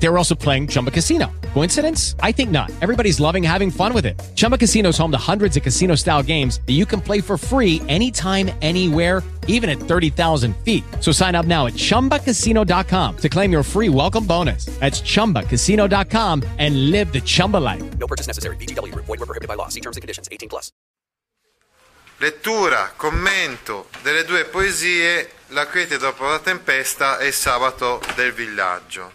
They were also playing Chumba Casino. Coincidence? I think not. Everybody's loving having fun with it. Chumba Casino is home to hundreds of casino style games that you can play for free anytime, anywhere, even at 30,000 feet. So sign up now at chumbacasino.com to claim your free welcome bonus. That's chumbacasino.com and live the Chumba life. No purchase necessary. VGW Group. Void were prohibited by law. See terms and conditions. 18 plus. Lettura, commento delle due poesie La quiete dopo la tempesta e Il sabato del villaggio.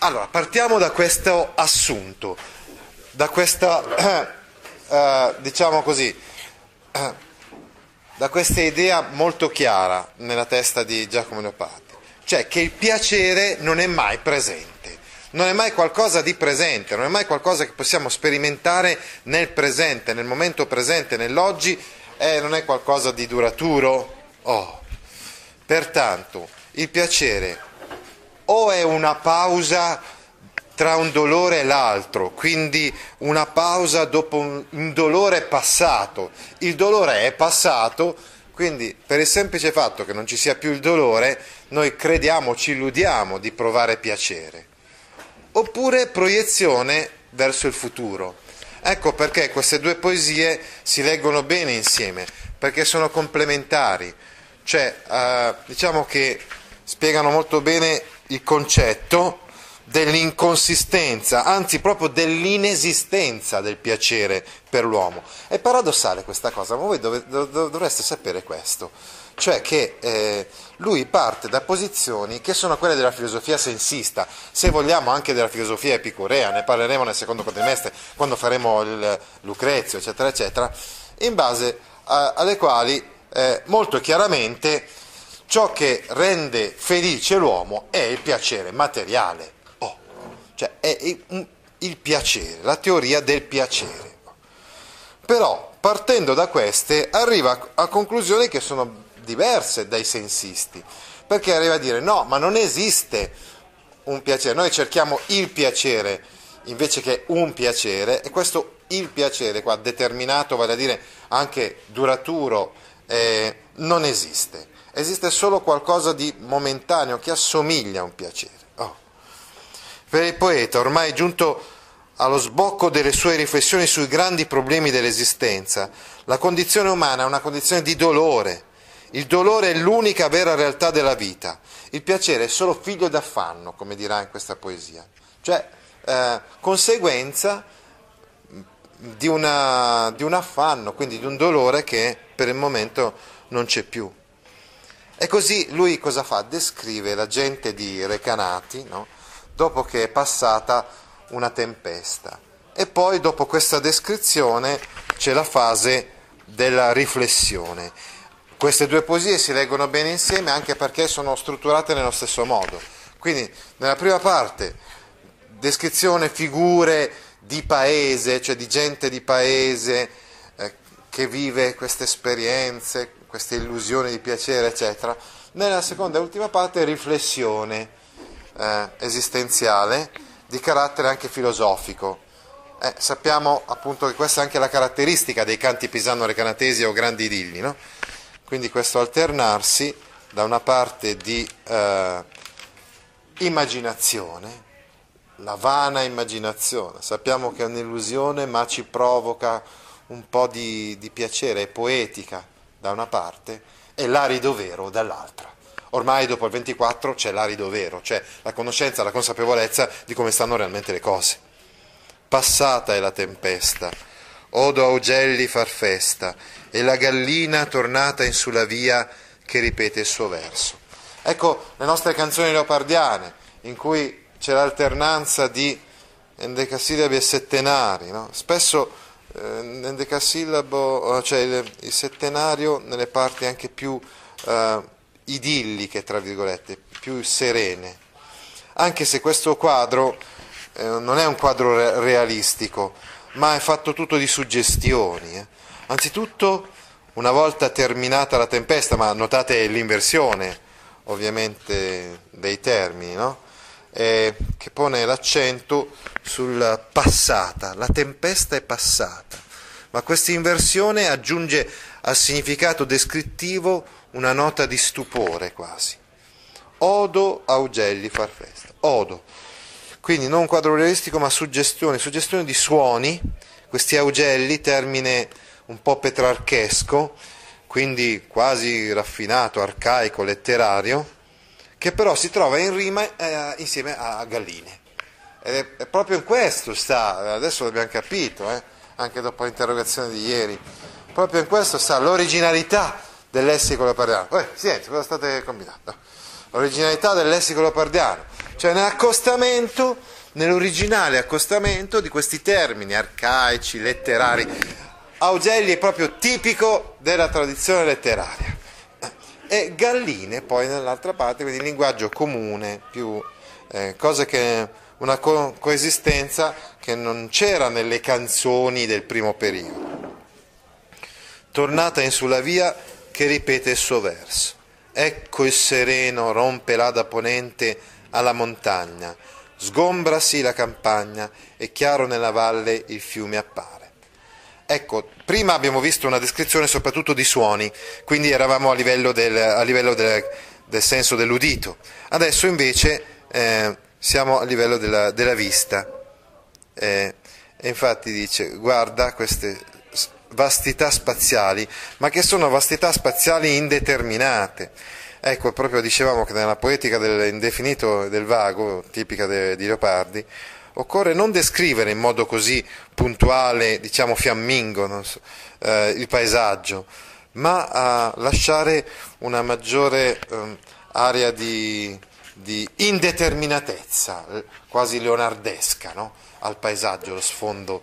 Allora, partiamo da questo assunto, da questa, eh, diciamo così, eh, da questa idea molto chiara nella testa di Giacomo Leopardi, cioè che il piacere non è mai presente, non è mai qualcosa di presente, non è mai qualcosa che possiamo sperimentare nel presente, nel momento presente, nell'oggi, eh, non è qualcosa di duraturo. Oh. Pertanto, il piacere o è una pausa tra un dolore e l'altro, quindi una pausa dopo un, un, dolore passato. Il dolore è passato, quindi per il semplice fatto che non ci sia più il dolore, noi crediamo, ci illudiamo di provare piacere. Oppure proiezione verso il futuro. Ecco perché queste due poesie si leggono bene insieme, perché sono complementari, cioè eh, diciamo che spiegano molto bene il concetto dell'inconsistenza, anzi proprio dell'inesistenza del piacere per l'uomo. È paradossale questa cosa, ma voi dov- dov- dovreste sapere questo, cioè che eh, lui parte da posizioni che sono quelle della filosofia sensista, se vogliamo anche della filosofia epicurea, ne parleremo nel secondo quadrimestre quando faremo il Lucrezio, eccetera, eccetera, in base a- alle quali eh, molto chiaramente ciò che rende felice l'uomo è il piacere materiale. Cioè è il piacere, la teoria del piacere. Però partendo da queste arriva a conclusioni che sono diverse dai sensisti, perché arriva a dire no, ma non esiste un piacere, noi cerchiamo il piacere invece che un piacere. E questo il piacere qua determinato, vale a dire anche duraturo, eh, non esiste, esiste solo qualcosa di momentaneo che assomiglia a un piacere. Per il poeta, ormai giunto allo sbocco delle sue riflessioni sui grandi problemi dell'esistenza, la condizione umana è una condizione di dolore. Il dolore è l'unica vera realtà della vita. Il piacere è solo figlio d'affanno, come dirà in questa poesia. Cioè, eh, conseguenza di, una, di un affanno, quindi di un dolore che per il momento non c'è più. E così lui cosa fa? Descrive la gente di Recanati, no? dopo che è passata una tempesta. E poi dopo questa descrizione c'è la fase della riflessione. Queste due poesie si leggono bene insieme anche perché sono strutturate nello stesso modo. Quindi nella prima parte descrizione figure di paese, cioè di gente di paese eh, che vive queste esperienze, queste illusioni di piacere, eccetera. Nella seconda e ultima parte riflessione eh, esistenziale di carattere anche filosofico. Eh, sappiamo appunto che questa è anche la caratteristica dei canti pisano-recanatesi o grandi idilli, no? quindi questo alternarsi da una parte di eh, immaginazione, la vana immaginazione, sappiamo che è un'illusione ma ci provoca un po' di, di piacere, è poetica da una parte e l'arido vero dall'altra. Ormai dopo il 24 c'è l'arido vero, cioè la conoscenza, la consapevolezza di come stanno realmente le cose. Passata è la tempesta, odo augelli far festa, e la gallina tornata in sulla via che ripete il suo verso. Ecco le nostre canzoni leopardiane, in cui c'è l'alternanza di endecasillabi e settenari, no? spesso eh, l'endecasillabo, cioè il, il, settenario nelle parti anche più... Eh, idilliche, tra virgolette, più serene. Anche se questo quadro eh, non è un quadro re- realistico, ma è fatto tutto di suggestioni. Eh. Anzitutto, una volta terminata la tempesta, ma notate l'inversione ovviamente dei termini, no? Eh, che pone l'accento sul passata, la tempesta è passata. ma questa inversione aggiunge al significato descrittivo una nota di stupore quasi. Odo Augelli far festa. Odo. Quindi non quadro realistico ma suggestione, suggestione di suoni, questi augelli, termine un po' petrarchesco, quindi quasi raffinato, arcaico, letterario, che però si trova in rima eh, insieme a galline. Ed è, proprio in questo sta, adesso l'abbiamo capito, eh, anche dopo l'interrogazione di ieri, proprio in questo sta l'originalità del lessico leopardiano. Eh, silenzio, cosa state combinando? L'originalità del lessico leopardiano, cioè nell'accostamento, nell'originale accostamento di questi termini arcaici, letterari. Augelli è proprio tipico della tradizione letteraria e galline poi nell'altra parte, quindi linguaggio comune, più eh, cose che una co- coesistenza che non c'era nelle canzoni del primo periodo. Tornata in sulla via che ripete il suo verso. Ecco il sereno rompe là da ponente alla montagna, sgombrasi la campagna e chiaro nella valle il fiume appare. Ecco, prima abbiamo visto una descrizione soprattutto di suoni, quindi eravamo a livello del, a livello del, del senso dell'udito. Adesso invece eh, siamo a livello della, della vista. Eh, e infatti dice, guarda queste vastità spaziali, ma che sono vastità spaziali indeterminate. Ecco, proprio dicevamo che nella poetica dell'indefinito e del vago, tipica de, di Leopardi, occorre non descrivere in modo così puntuale, diciamo fiammingo, so, eh, il paesaggio, ma lasciare una maggiore eh, area di, di, indeterminatezza, quasi leonardesca, no? al paesaggio, lo sfondo.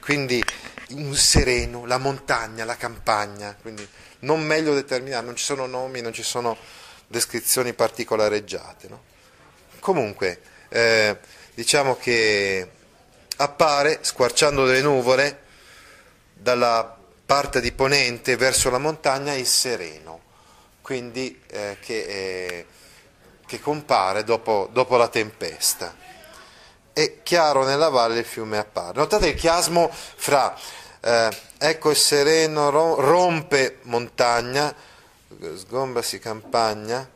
Quindi un sereno, la montagna, la campagna, quindi non meglio determinare, non ci sono nomi, non ci sono descrizioni particolareggiate. No? Comunque, eh, diciamo che appare squarciando delle nuvole dalla parte di ponente verso la montagna il sereno, quindi eh, che, eh, che, compare dopo, dopo, la tempesta. E chiaro nella valle il fiume appare. Notate il chiasmo fra eh, ecco il sereno rompe montagna, sgombrasi campagna,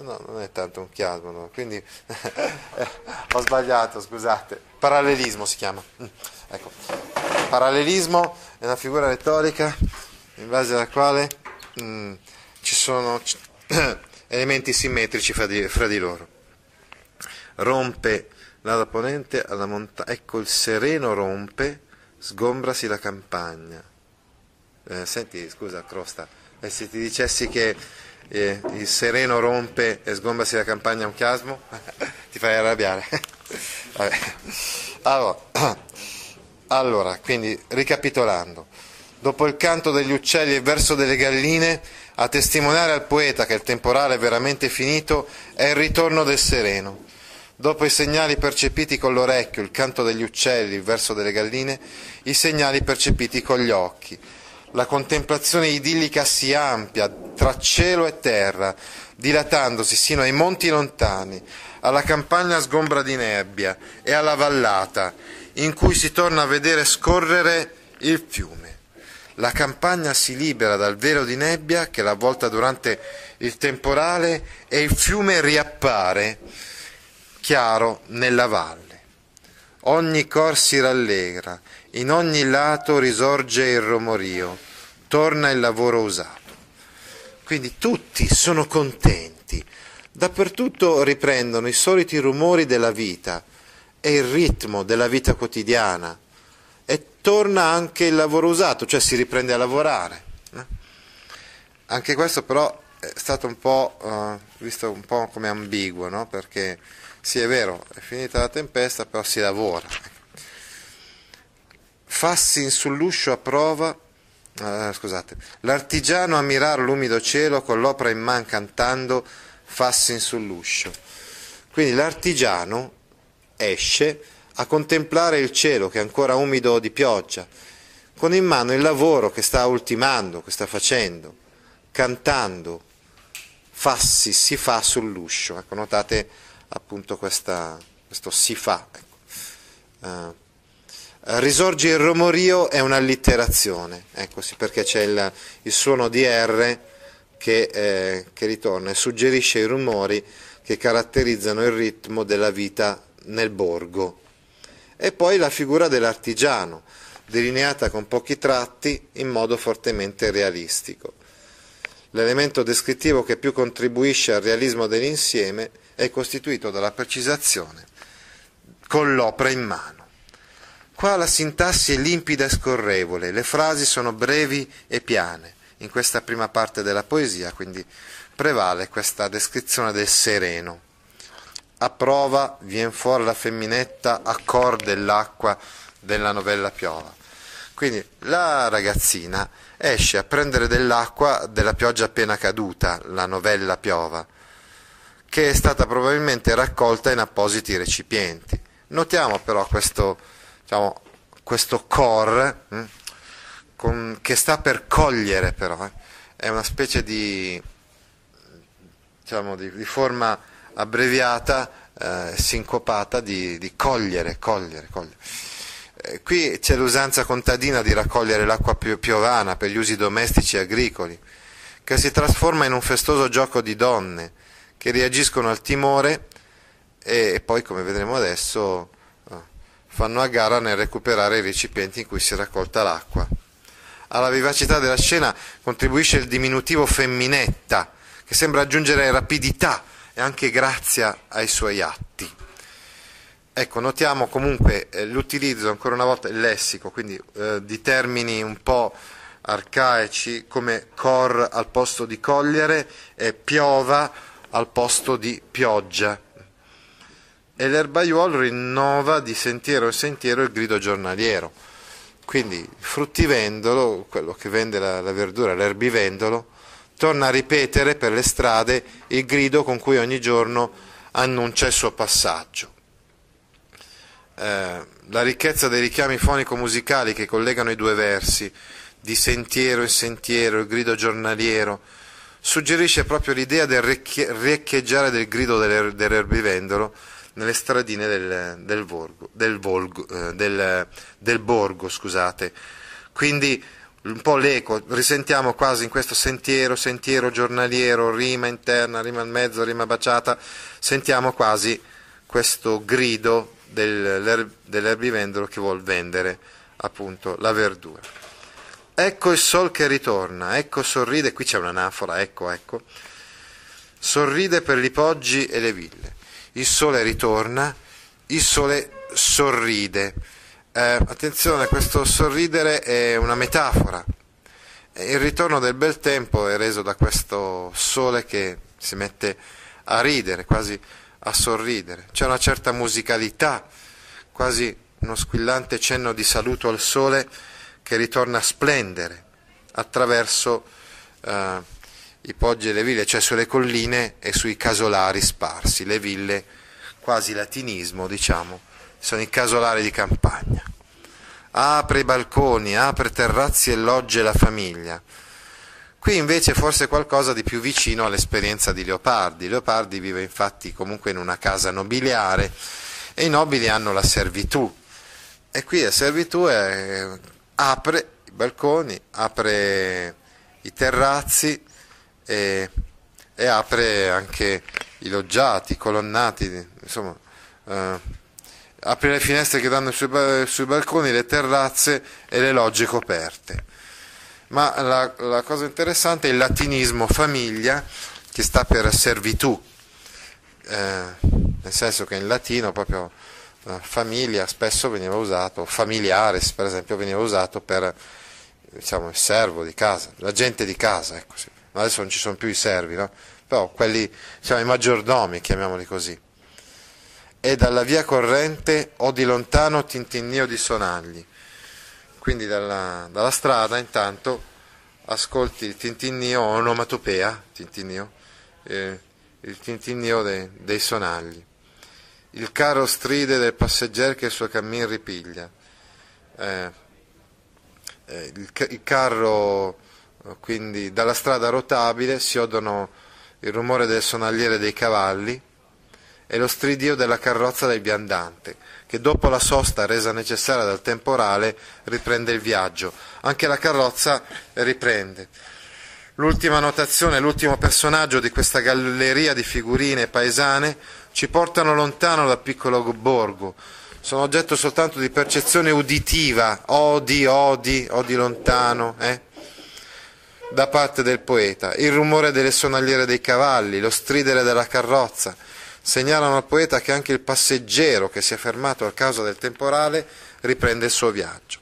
No, non è tanto un chiasmo, no. quindi eh, ho sbagliato, scusate. Parallelismo si chiama. Mm, ecco. Parallelismo è una figura retorica in base alla quale mh, mm, ci sono elementi simmetrici fra di, fra di loro. Rompe la ponente alla montagna, ecco il sereno rompe, sgombrasi la campagna. Eh, senti, scusa, Crosta, e se ti dicessi che eh, il sereno rompe e sgombrasi la campagna un chiasmo, ti fai arrabbiare. allora, allora, quindi ricapitolando, dopo il canto degli uccelli e il verso delle galline, a testimoniare al poeta che il temporale è veramente finito è il ritorno del sereno. Dopo i segnali percepiti con l'orecchio, il canto degli uccelli, il verso delle galline, i segnali percepiti con gli occhi la contemplazione idillica si ampia tra cielo e terra, dilatandosi sino ai monti lontani, alla campagna sgombra di nebbia e alla vallata, in cui si torna a vedere scorrere il fiume. La campagna si libera dal velo di nebbia che l'avvolta durante il temporale e il fiume riappare chiaro nella valle. Ogni cor si rallegra, in ogni lato risorge il romorio, torna il lavoro usato. Quindi tutti sono contenti, dappertutto riprendono i soliti rumori della vita e il ritmo della vita quotidiana e torna anche il lavoro usato, cioè si riprende a lavorare. Anche questo però è stato un po' uh, visto un po' come ambiguo, no? perché sì, è vero, è finita la tempesta, però si lavora. Fassi sull'uscio a prova, eh, scusate, l'artigiano a mirar l'umido cielo con l'opera in man cantando Fassin sull'uscio. Quindi l'artigiano esce a contemplare il cielo che è ancora umido di pioggia, con in mano il lavoro che sta ultimando, che sta facendo, cantando, fassi, si fa sull'uscio. Ecco, notate appunto questa, questo si fa. Ecco. Uh, risorge il romorio è un'allitterazione, ecco sì, perché c'è il, il, suono di R che, eh, che ritorna e suggerisce i rumori che caratterizzano il ritmo della vita nel borgo. E poi la figura dell'artigiano, delineata con pochi tratti in modo fortemente realistico. L'elemento descrittivo che più contribuisce al realismo dell'insieme è costituito dalla precisazione con l'opera in mano. Qua la sintassi è limpida e scorrevole, le frasi sono brevi e piane in questa prima parte della poesia, quindi prevale questa descrizione del sereno. A prova viene fuori la femminetta a cor dell'acqua della novella Piova. Quindi la ragazzina esce a prendere dell'acqua della pioggia appena caduta, la novella Piova, che è stata probabilmente raccolta in appositi recipienti. Notiamo però questo, diciamo, questo core hm, con, che sta per cogliere però, eh. è una specie di, diciamo, di, di forma abbreviata, eh, sincopata di, di cogliere, cogliere, cogliere. Eh, qui c'è l'usanza contadina di raccogliere l'acqua piovana per gli usi domestici e agricoli, che si trasforma in un festoso gioco di donne che reagiscono al timore e poi, come vedremo adesso, fanno a gara nel recuperare i recipienti in cui si è raccolta l'acqua. Alla vivacità della scena contribuisce il diminutivo femminetta, che sembra aggiungere rapidità e anche grazia ai suoi atti. Ecco, notiamo comunque eh, l'utilizzo, ancora una volta, il lessico, quindi eh, di termini un po' arcaici come cor al posto di cogliere e piova al posto di pioggia. E l'erbaiuolo rinnova di sentiero in sentiero il grido giornaliero. Quindi il fruttivendolo, quello che vende la, la verdura, l'erbivendolo, torna a ripetere per le strade il grido con cui ogni giorno annuncia il suo passaggio. Eh, la ricchezza dei richiami fonico-musicali che collegano i due versi, di sentiero in sentiero, il grido giornaliero, suggerisce proprio l'idea del riecheggiare del grido dell'erbivendolo nelle stradine del, del, Vorgo, del, Volgo, eh, del, del borgo. Scusate. Quindi un po' l'eco, risentiamo quasi in questo sentiero, sentiero giornaliero, rima interna, rima al mezzo, rima baciata, sentiamo quasi questo grido del, dell'erbivendolo che vuol vendere appunto la verdura. Ecco il sol che ritorna, ecco sorride, qui c'è un'anafora, ecco, ecco, sorride per i poggi e le ville. Il sole ritorna, il sole sorride. Eh, attenzione, questo sorridere è una metafora. Il ritorno del bel tempo è reso da questo sole che si mette a ridere, quasi a sorridere, c'è una certa musicalità, quasi uno squillante cenno di saluto al sole che ritorna a splendere attraverso eh, i poggi e le ville, cioè sulle colline e sui casolari sparsi, le ville quasi latinismo, diciamo, sono i casolari di campagna. Apre i balconi, apre terrazzi e logge la famiglia Qui invece forse qualcosa di più vicino all'esperienza di Leopardi. Leopardi vive infatti comunque in una casa nobiliare e i nobili hanno la servitù. E qui la servitù è, apre i balconi, apre i terrazzi e, e apre anche i loggiati, i colonnati, insomma, eh, apre le finestre che danno sui, sui balconi, le terrazze e le logge coperte ma la, la cosa interessante è il latinismo famiglia che sta per servitù, eh, nel senso che in latino proprio eh, famiglia spesso veniva usato, familiares per esempio veniva usato per diciamo, il servo di casa, la gente di casa, ecco. Adesso non ci sono più i servi, no? però quelli, diciamo, i maggiordomi, chiamiamoli così. E dalla via corrente o di lontano tintinnio di sonagli quindi dalla, dalla strada intanto ascolti il tintinnio onomatopea, tintinnio, eh, il tintinnio de, dei sonagli, il caro stride del passeggero che il suo cammin ripiglia, eh, eh, il, il, carro quindi dalla strada rotabile si odono il rumore del sonagliere dei cavalli è lo stridio della carrozza del viandante, che dopo la sosta resa necessaria dal temporale riprende il viaggio. Anche la carrozza riprende. L'ultima notazione, l'ultimo personaggio di questa galleria di figurine paesane ci portano lontano dal piccolo borgo. Sono oggetto soltanto di percezione uditiva, odi, odi, odi lontano, eh? Da parte del poeta. Il rumore delle sonagliere dei cavalli, lo stridere della carrozza, segnalano al poeta che anche il passeggero che si è fermato a causa del temporale riprende il suo viaggio.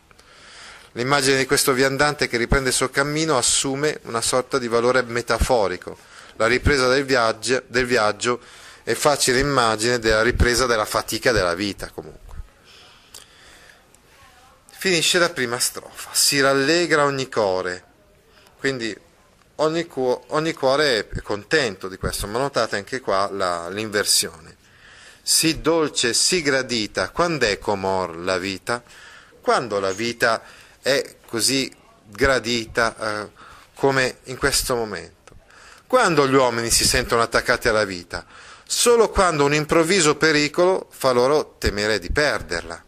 L'immagine di questo viandante che riprende il suo cammino assume una sorta di valore metaforico. La ripresa del viaggio, del viaggio è facile immagine della ripresa della fatica della vita comunque. Finisce la prima strofa, si rallegra ogni core, quindi ogni, cu- ogni cuore è contento di questo, ma notate anche qua la, l'inversione. Si dolce, si gradita, quando è comor la vita? Quando la vita è così gradita eh, come in questo momento? Quando gli uomini si sentono attaccati alla vita? Solo quando un improvviso pericolo fa loro temere di perderla.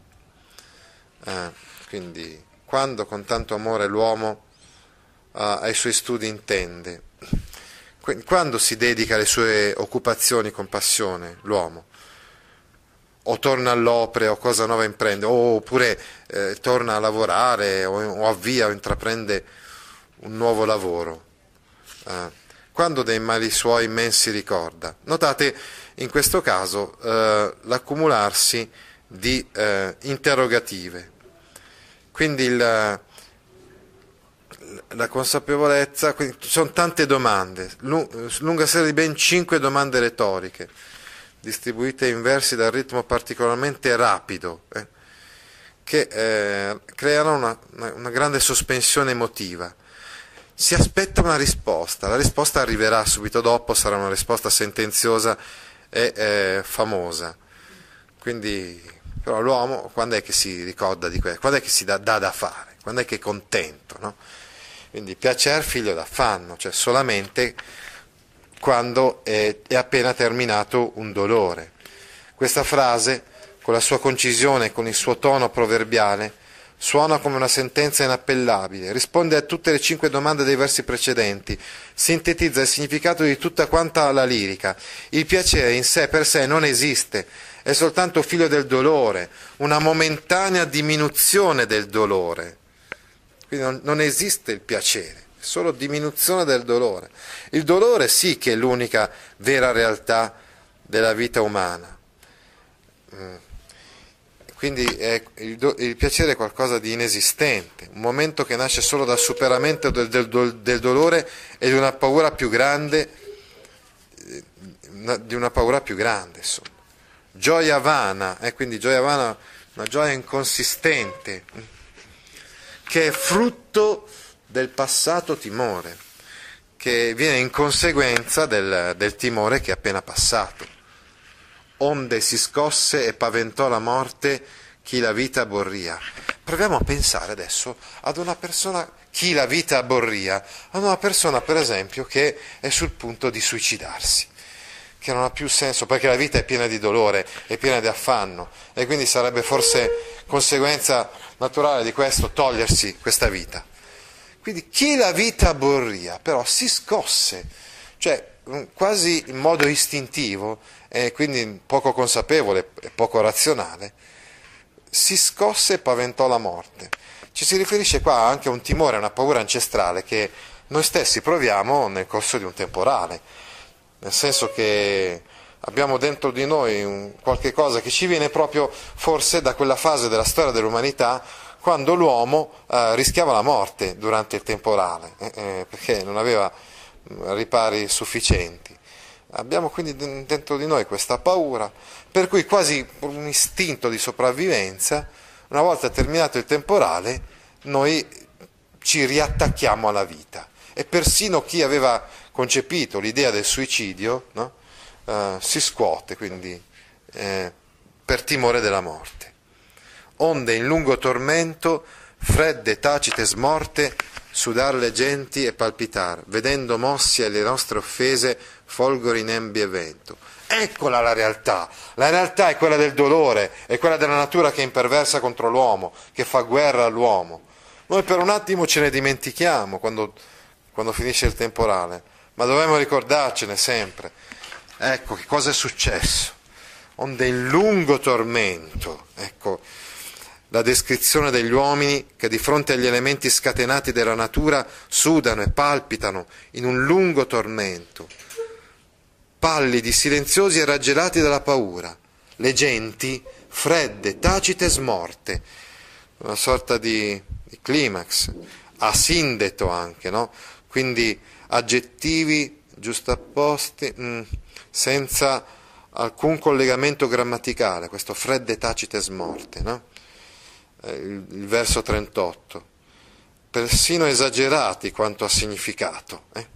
Eh, quindi quando con tanto amore l'uomo ai suoi studi intende, quando si dedica alle sue occupazioni con passione l'uomo, o torna all'opera o cosa nuova imprende, oppure eh, torna a lavorare o, o, avvia o intraprende un nuovo lavoro. Eh, quando dei mali suoi immensi ricorda. Notate in questo caso eh, l'accumularsi di eh, interrogative. Quindi il, la consapevolezza, ci sono tante domande, lunga serie di ben cinque domande retoriche, distribuite in versi dal ritmo particolarmente rapido, eh, che eh, creano una, una, grande sospensione emotiva. Si aspetta una risposta, la risposta arriverà subito dopo, sarà una risposta sentenziosa e eh, famosa. Quindi, però l'uomo quando è che si ricorda di questo? Quando è che si dà, dà da fare? Quando è che è contento? No? Quindi piacer figlio d'affanno, cioè solamente quando è, è appena terminato un dolore. Questa frase, con la sua concisione e con il suo tono proverbiale, suona come una sentenza inappellabile, risponde a tutte le cinque domande dei versi precedenti, sintetizza il significato di tutta quanta la lirica. Il piacere in sé per sé non esiste, è soltanto figlio del dolore, una momentanea diminuzione del dolore. Quindi non, non esiste il piacere, è solo diminuzione del dolore. Il dolore sì che è l'unica vera realtà della vita umana. Mm. Quindi è, il, do, il, piacere è qualcosa di inesistente, un momento che nasce solo dal superamento del, del, del dolore e di una paura più grande, di una paura più grande, insomma. Gioia vana, eh, quindi gioia vana, una gioia inconsistente che è frutto del passato timore, che viene in conseguenza del, del timore che è appena passato. Onde si scosse e paventò la morte chi la vita aborria. Proviamo a pensare adesso ad una persona, chi la vita aborria, ad una persona per esempio che è sul punto di suicidarsi, che non ha più senso perché la vita è piena di dolore, è piena di affanno e quindi sarebbe forse conseguenza naturale di questo togliersi questa vita. Quindi chi la vita aborria però si scosse, cioè mm, quasi in modo istintivo e quindi poco consapevole e poco razionale, si scosse e paventò la morte. Ci si riferisce qua anche a un timore, a una paura ancestrale che noi stessi proviamo nel corso di un temporale, nel senso che abbiamo dentro di noi qualche cosa che ci viene proprio forse da quella fase della storia dell'umanità quando l'uomo eh, rischiava la morte durante il temporale, eh, eh, perché non aveva mm, ripari sufficienti. Abbiamo quindi dentro di noi questa paura, per cui quasi un istinto di sopravvivenza, una volta terminato il temporale, noi ci riattacchiamo alla vita. E persino chi aveva concepito l'idea del suicidio, no? Uh, si scuote quindi eh, per timore della morte. Onde in lungo tormento, fredde, tacite smorte, sudar le genti e palpitar, vedendo mossi alle nostre offese, folgori nembi e vento. Eccola la realtà. La realtà è quella del dolore, è quella della natura che è imperversa contro l'uomo, che fa guerra all'uomo. Noi per un attimo ce ne dimentichiamo quando, quando finisce il temporale, ma dobbiamo ricordarcene sempre. Ecco che cosa è successo. Onde in lungo tormento, ecco, la descrizione degli uomini che di fronte agli elementi scatenati della natura sudano e palpitano in un lungo tormento, pallidi, silenziosi e raggelati dalla paura, le genti fredde, tacite e smorte, una sorta di, di climax, asindeto anche, no? quindi aggettivi giustapposti mh, mm, senza alcun collegamento grammaticale, questo fredde, tacite smorte. No? Eh, il, il, verso 38, persino esagerati quanto a significato. Eh?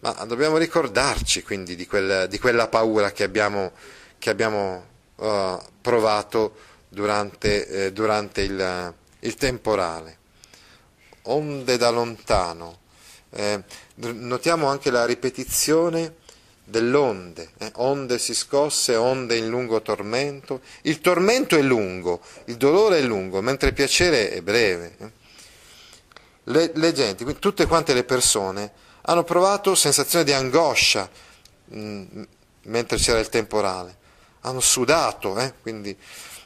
Ma dobbiamo ricordarci quindi di, quel, di quella paura che abbiamo, che abbiamo uh, provato durante, eh, durante il, il, temporale. Onde da lontano. Eh, notiamo anche la ripetizione dell'onde, eh? onde si scosse, onde in lungo tormento. Il tormento è lungo, il dolore è lungo, mentre il piacere è breve. Eh? Le, le genti, tutte quante le persone, hanno provato sensazione di angoscia mh, mm, mentre c'era il temporale, hanno sudato, eh? quindi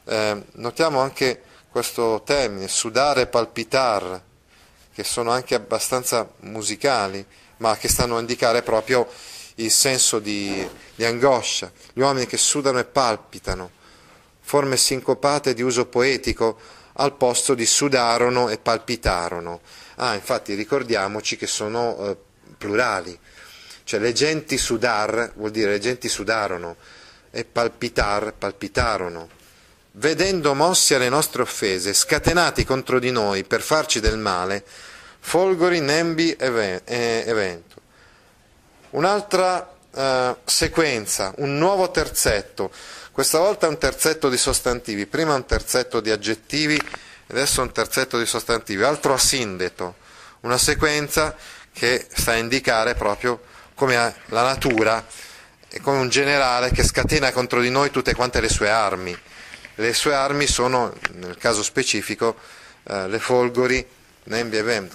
eh, notiamo anche questo termine, sudare e palpitar, che sono anche abbastanza musicali, ma che stanno a indicare proprio il senso di, di angoscia, gli uomini che sudano e palpitano, forme sincopate di uso poetico al posto di sudarono e palpitarono. Ah, infatti ricordiamoci che sono eh, plurali, cioè le genti sudar vuol dire le genti sudarono e palpitar palpitarono. Vedendo mossi alle nostre offese, scatenati contro di noi per farci del male, folgori nembi evento. Un'altra eh, sequenza, un nuovo terzetto, questa volta un terzetto di sostantivi, prima un terzetto di aggettivi, adesso un terzetto di sostantivi, altro asindeto, una sequenza che sta a indicare proprio come la natura è come un generale che scatena contro di noi tutte quante le sue armi. Le sue armi sono, nel caso specifico, eh, le folgori,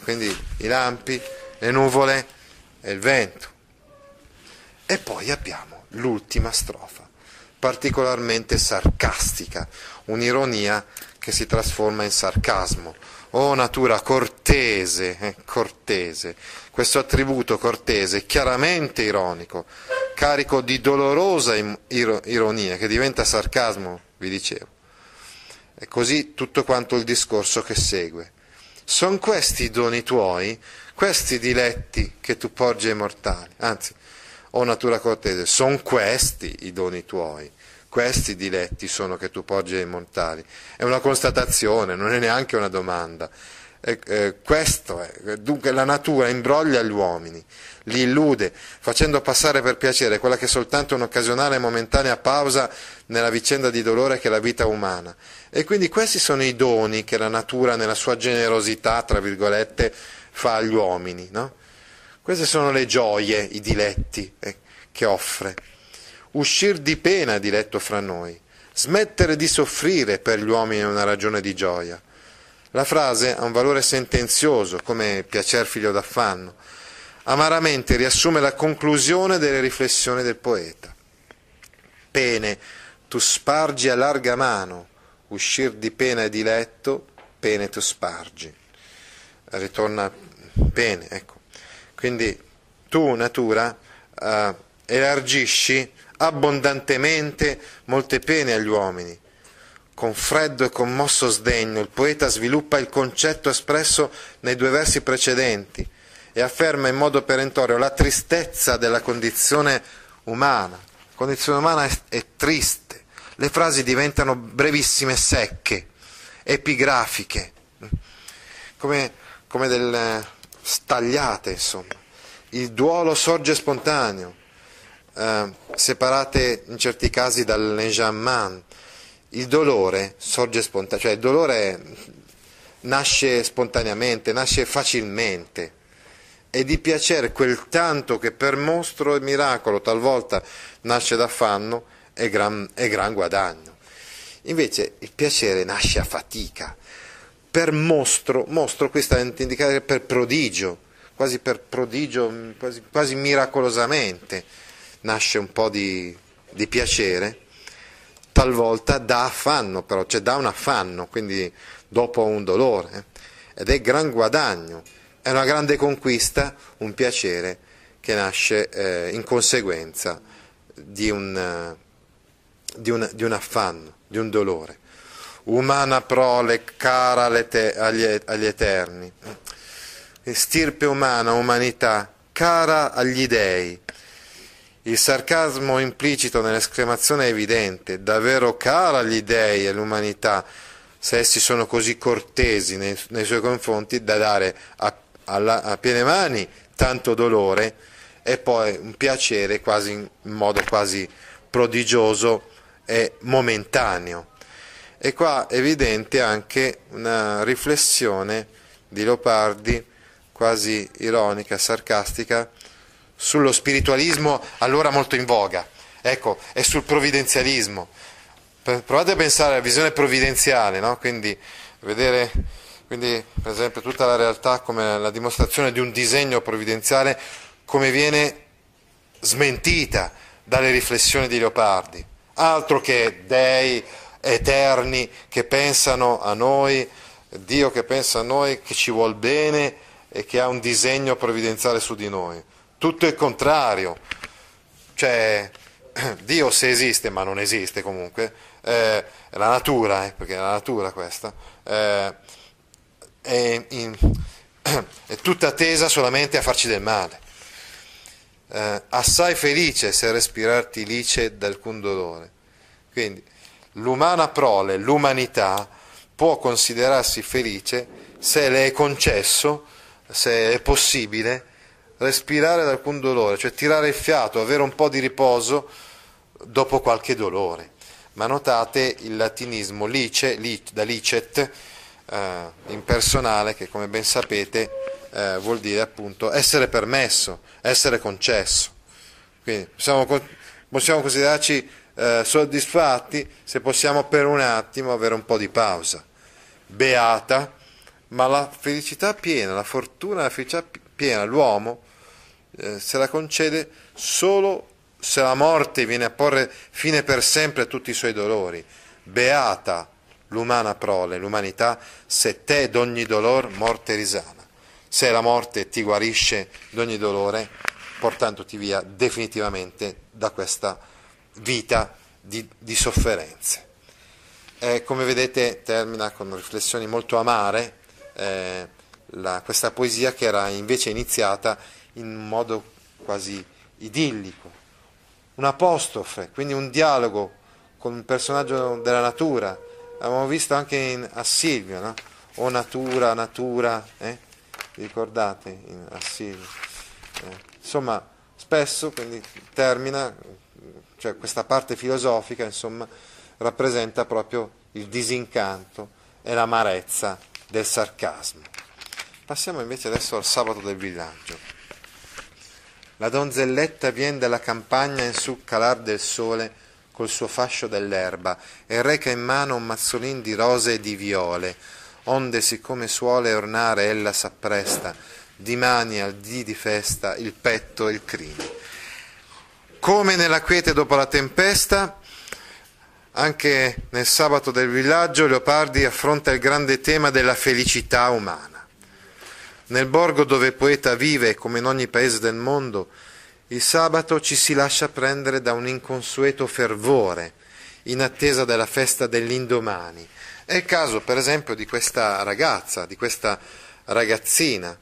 quindi i lampi, le nuvole e il vento. E poi abbiamo l'ultima strofa, particolarmente sarcastica, un'ironia che si trasforma in sarcasmo. Oh natura cortese, eh, cortese, questo attributo cortese chiaramente ironico, carico di dolorosa ironia che diventa sarcasmo, vi dicevo. E così tutto quanto il discorso che segue. Sono questi i doni tuoi, questi diletti che tu porgi ai mortali, anzi, o natura cortese, sono questi i doni tuoi, questi diletti sono che tu poggi ai mortali. È una constatazione, non è neanche una domanda. Eh, questo è, dunque la natura imbroglia gli uomini, li illude, facendo passare per piacere quella che è soltanto un'occasionale e momentanea pausa nella vicenda di dolore che è la vita umana. E quindi questi sono i doni che la natura nella sua generosità, tra virgolette, fa agli uomini. No? Queste sono le gioie, i diletti eh, che offre. Uscir di pena, diletto fra noi. Smettere di soffrire per gli uomini è una ragione di gioia. La frase ha un valore sentenzioso, come piacer figlio d'affanno. Amaramente riassume la conclusione delle riflessioni del poeta. Pene, tu spargi a larga mano, uscir di pena e diletto, pene tu spargi. Ritorna pene, ecco. Quindi tu, natura, eh, elargisci abbondantemente molte pene agli uomini. Con freddo e commosso sdegno il poeta sviluppa il concetto espresso nei due versi precedenti e afferma in modo perentorio la tristezza della condizione umana. La condizione umana è, triste, le frasi diventano brevissime secche, epigrafiche, come, come del, stagliate, insomma. Il duolo sorge spontaneo, eh, separate in certi casi dall'enjambment. Il dolore sorge spontaneo, cioè il dolore nasce spontaneamente, nasce facilmente. E di piacere quel tanto che per mostro e miracolo talvolta nasce d'affanno è gran, è gran guadagno. Invece il piacere nasce a fatica, per mostro, mostro qui sta a indicare per prodigio, quasi per prodigio, quasi, quasi miracolosamente nasce un po' di, di piacere, talvolta dà affanno però, cioè dà un affanno, quindi dopo un dolore, eh? ed è gran guadagno, è una grande conquista, un piacere che nasce eh, in conseguenza di un, uh, di, un, di un, affanno, di un dolore. Umana prole cara agli, agli eterni, stirpe umana, umanità, cara agli dei. Il sarcasmo implicito nell'esclamazione è evidente, davvero cara agli dei e l'umanità, se essi sono così cortesi nei, nei suoi confronti da dare a, alla, a, piene mani tanto dolore e poi un piacere quasi in modo quasi prodigioso e momentaneo. E qua è evidente anche una riflessione di Leopardi quasi ironica, sarcastica, sullo spiritualismo allora molto in voga, ecco, e sul provvidenzialismo provate a pensare alla visione provvidenziale, no? quindi vedere quindi, per esempio tutta la realtà come la dimostrazione di un disegno provvidenziale come viene smentita dalle riflessioni di Leopardi, altro che dei eterni che pensano a noi, Dio che pensa a noi, che ci vuol bene e che ha un disegno provvidenziale su di noi. Tutto il contrario, cioè Dio se esiste, ma non esiste comunque, eh, la natura, eh, perché è la natura questa, eh, è, in, è, tutta tesa solamente a farci del male. Eh, assai felice se respirarti lice d'alcun dolore. Quindi l'umana prole, l'umanità, può considerarsi felice se le è concesso, se è possibile, respirare da alcun dolore, cioè tirare il fiato, avere un po' di riposo dopo qualche dolore ma notate il latinismo lice, lic, da licet, eh, impersonale, che come ben sapete eh, vuol dire appunto essere permesso, essere concesso. Quindi possiamo, possiamo considerarci eh, soddisfatti se possiamo per un attimo avere un po' di pausa. Beata, ma la felicità piena, la fortuna, la felicità piena, l'uomo eh, se la concede solo se la morte viene a porre fine per sempre a tutti i suoi dolori. Beata l'umana prole, l'umanità, se te d'ogni dolor morte risana. Se la morte ti guarisce d'ogni dolore, portandoti via definitivamente da questa vita di, di sofferenze. Eh, come vedete termina con riflessioni molto amare eh, la, questa poesia che era invece iniziata in modo quasi idillico, un'apostrofe, quindi un dialogo con un personaggio della natura. Abbiamo visto anche in, a Silvio, no? O natura, natura, eh? Vi ricordate in, a Silvio? Eh, insomma, spesso quindi termina, cioè questa parte filosofica, insomma, rappresenta proprio il disincanto e l'amarezza del sarcasmo. Passiamo invece adesso al sabato del villaggio. La donzelletta vien dalla campagna in su calar del sole col suo fascio dell'erba e reca in mano un mazzolin di rose e di viole, onde siccome suole ornare ella s'appresta, di mani al dì di festa il petto e il crine. Come nella quiete dopo la tempesta, anche nel sabato del villaggio Leopardi affronta il grande tema della felicità umana. Nel borgo dove il poeta vive, come in ogni paese del mondo, il sabato ci si lascia prendere da un inconsueto fervore in attesa della festa dell'indomani. È il caso, per esempio, di questa ragazza, di questa ragazzina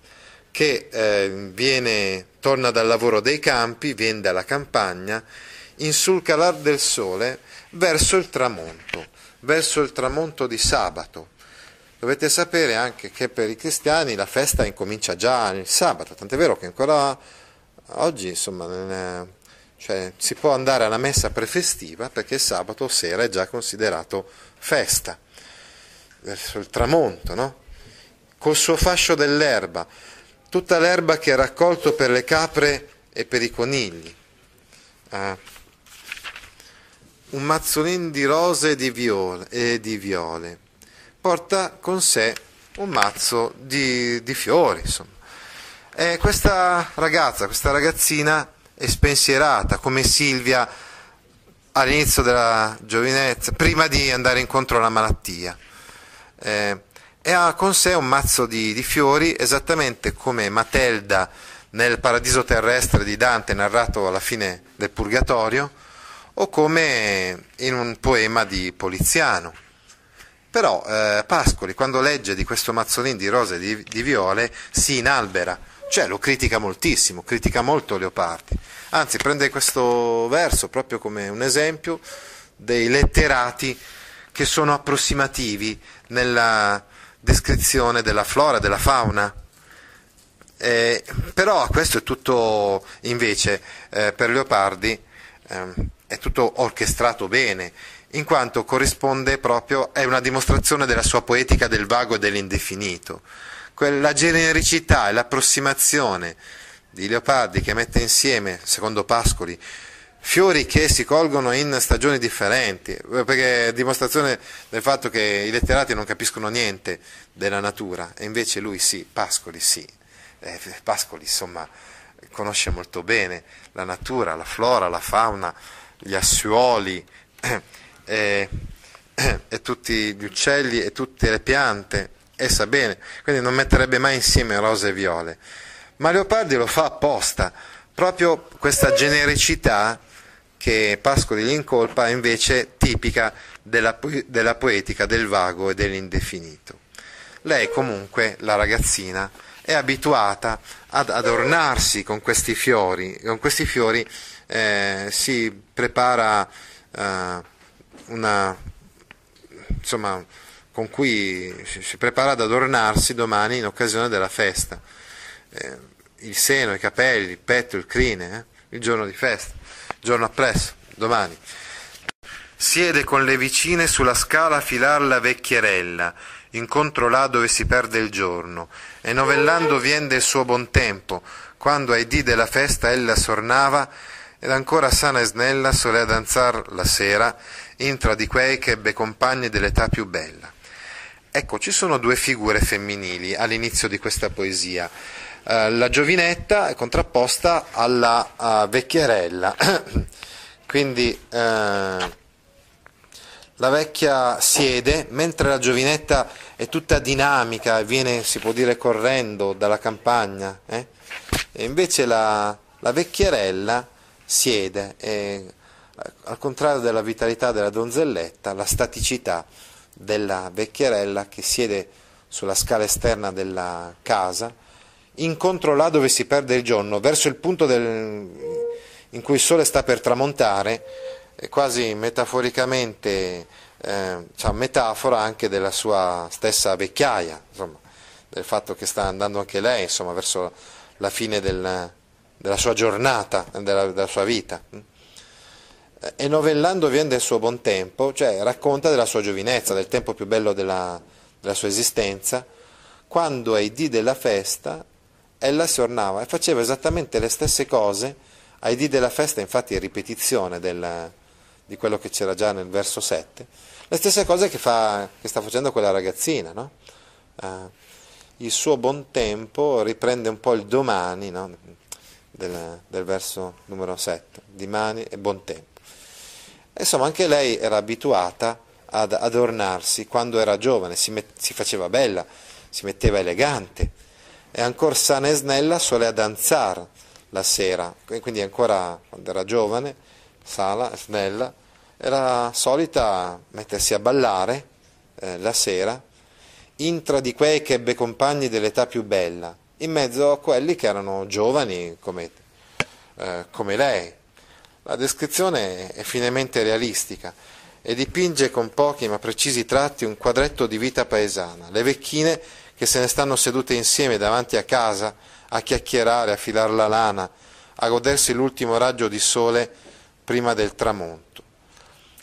che eh, viene, torna dal lavoro dei campi, viene dalla campagna, in sul calar del sole verso il tramonto, verso il tramonto di sabato. Dovete sapere anche che per i cristiani la festa incomincia già il sabato, tant'è vero che ancora oggi insomma, cioè, si può andare alla messa prefestiva perché sabato sera è già considerato festa, verso il tramonto, no? col suo fascio dell'erba, tutta l'erba che ha raccolto per le capre e per i conigli. Eh, un mazzolin di rose e di, viole, e di viole. Porta con sé un mazzo di, di fiori, insomma. E questa ragazza, questa ragazzina è spensierata, come Silvia all'inizio della giovinezza, prima di andare incontro alla malattia. Eh, e ha con sé un mazzo di, di fiori, esattamente come Matelda nel paradiso terrestre di Dante narrato alla fine del Purgatorio, o come in un poema di Poliziano. Però eh, Pascoli, quando legge di questo mazzolin di rose e di, di viole, si inalbera, cioè lo critica moltissimo, critica molto Leopardi. Anzi, prende questo verso proprio come un esempio dei letterati che sono approssimativi nella descrizione della flora, della fauna. Eh, però questo è tutto invece eh, per Leopardi eh, è tutto orchestrato bene, in quanto corrisponde proprio, è una dimostrazione della sua poetica del vago e dell'indefinito. La genericità e l'approssimazione di Leopardi che mette insieme, secondo Pascoli, fiori che si colgono in stagioni differenti, perché è dimostrazione del fatto che i letterati non capiscono niente della natura, e invece lui sì, Pascoli sì. Eh, Pascoli insomma conosce molto bene la natura, la flora, la fauna, gli assuoli e, e tutti gli uccelli e tutte le piante, e sa bene, quindi non metterebbe mai insieme rose e viole. Ma Leopardi lo fa apposta, proprio questa genericità che Pascoli gli incolpa è invece tipica della, della poetica del vago e dell'indefinito. Lei comunque, la ragazzina, è abituata ad adornarsi con questi fiori, con questi fiori eh, si prepara eh, una, insomma, con cui si prepara ad adornarsi domani in occasione della festa. Eh, il seno, i capelli, il petto, il crine, eh, il giorno di festa, il giorno appresso, domani. Siede con le vicine sulla scala a filar la vecchierella, incontro là dove si perde il giorno, e novellando vien del suo buon tempo, quando ai dì della festa ella sornava, ed ancora sana e snella solea danzar la sera, intra di quei che ebbe compagni dell'età più bella. Ecco, ci sono due figure femminili all'inizio di questa poesia. Uh, la giovinetta è contrapposta alla uh, vecchierella, quindi uh, la vecchia siede, mentre la giovinetta è tutta dinamica, viene, si può dire, correndo dalla campagna, eh? e invece la, la vecchierella siede e al contrario della vitalità della donzelletta, la staticità della vecchierella che siede sulla scala esterna della casa, incontro là dove si perde il giorno, verso il punto del, in cui il sole sta per tramontare, quasi metaforicamente, eh, cioè metafora anche della sua stessa vecchiaia, insomma, del fatto che sta andando anche lei insomma, verso la fine del, della sua giornata, della, della sua vita. E novellando vien del suo buon tempo, cioè racconta della sua giovinezza, del tempo più bello della, della sua esistenza, quando ai dì della festa ella si ornava e faceva esattamente le stesse cose ai dì della festa, infatti è ripetizione del, di quello che c'era già nel verso 7, le stesse cose che, fa, che sta facendo quella ragazzina. No? Eh, il suo buon tempo riprende un po' il domani, no? del, del verso numero 7, di mani e buon tempo. Insomma, anche lei era abituata ad adornarsi quando era giovane, si, met, si faceva bella, si metteva elegante, e ancora sana e snella solea danzare la sera, quindi ancora quando era giovane, sala, snella, era solita mettersi a ballare eh, la sera, intra di quei che ebbe compagni dell'età più bella, in mezzo a quelli che erano giovani come, eh, come lei. La descrizione è finemente realistica e dipinge con pochi ma precisi tratti un quadretto di vita paesana, le vecchine che se ne stanno sedute insieme davanti a casa a chiacchierare, a filar la lana, a godersi l'ultimo raggio di sole prima del tramonto.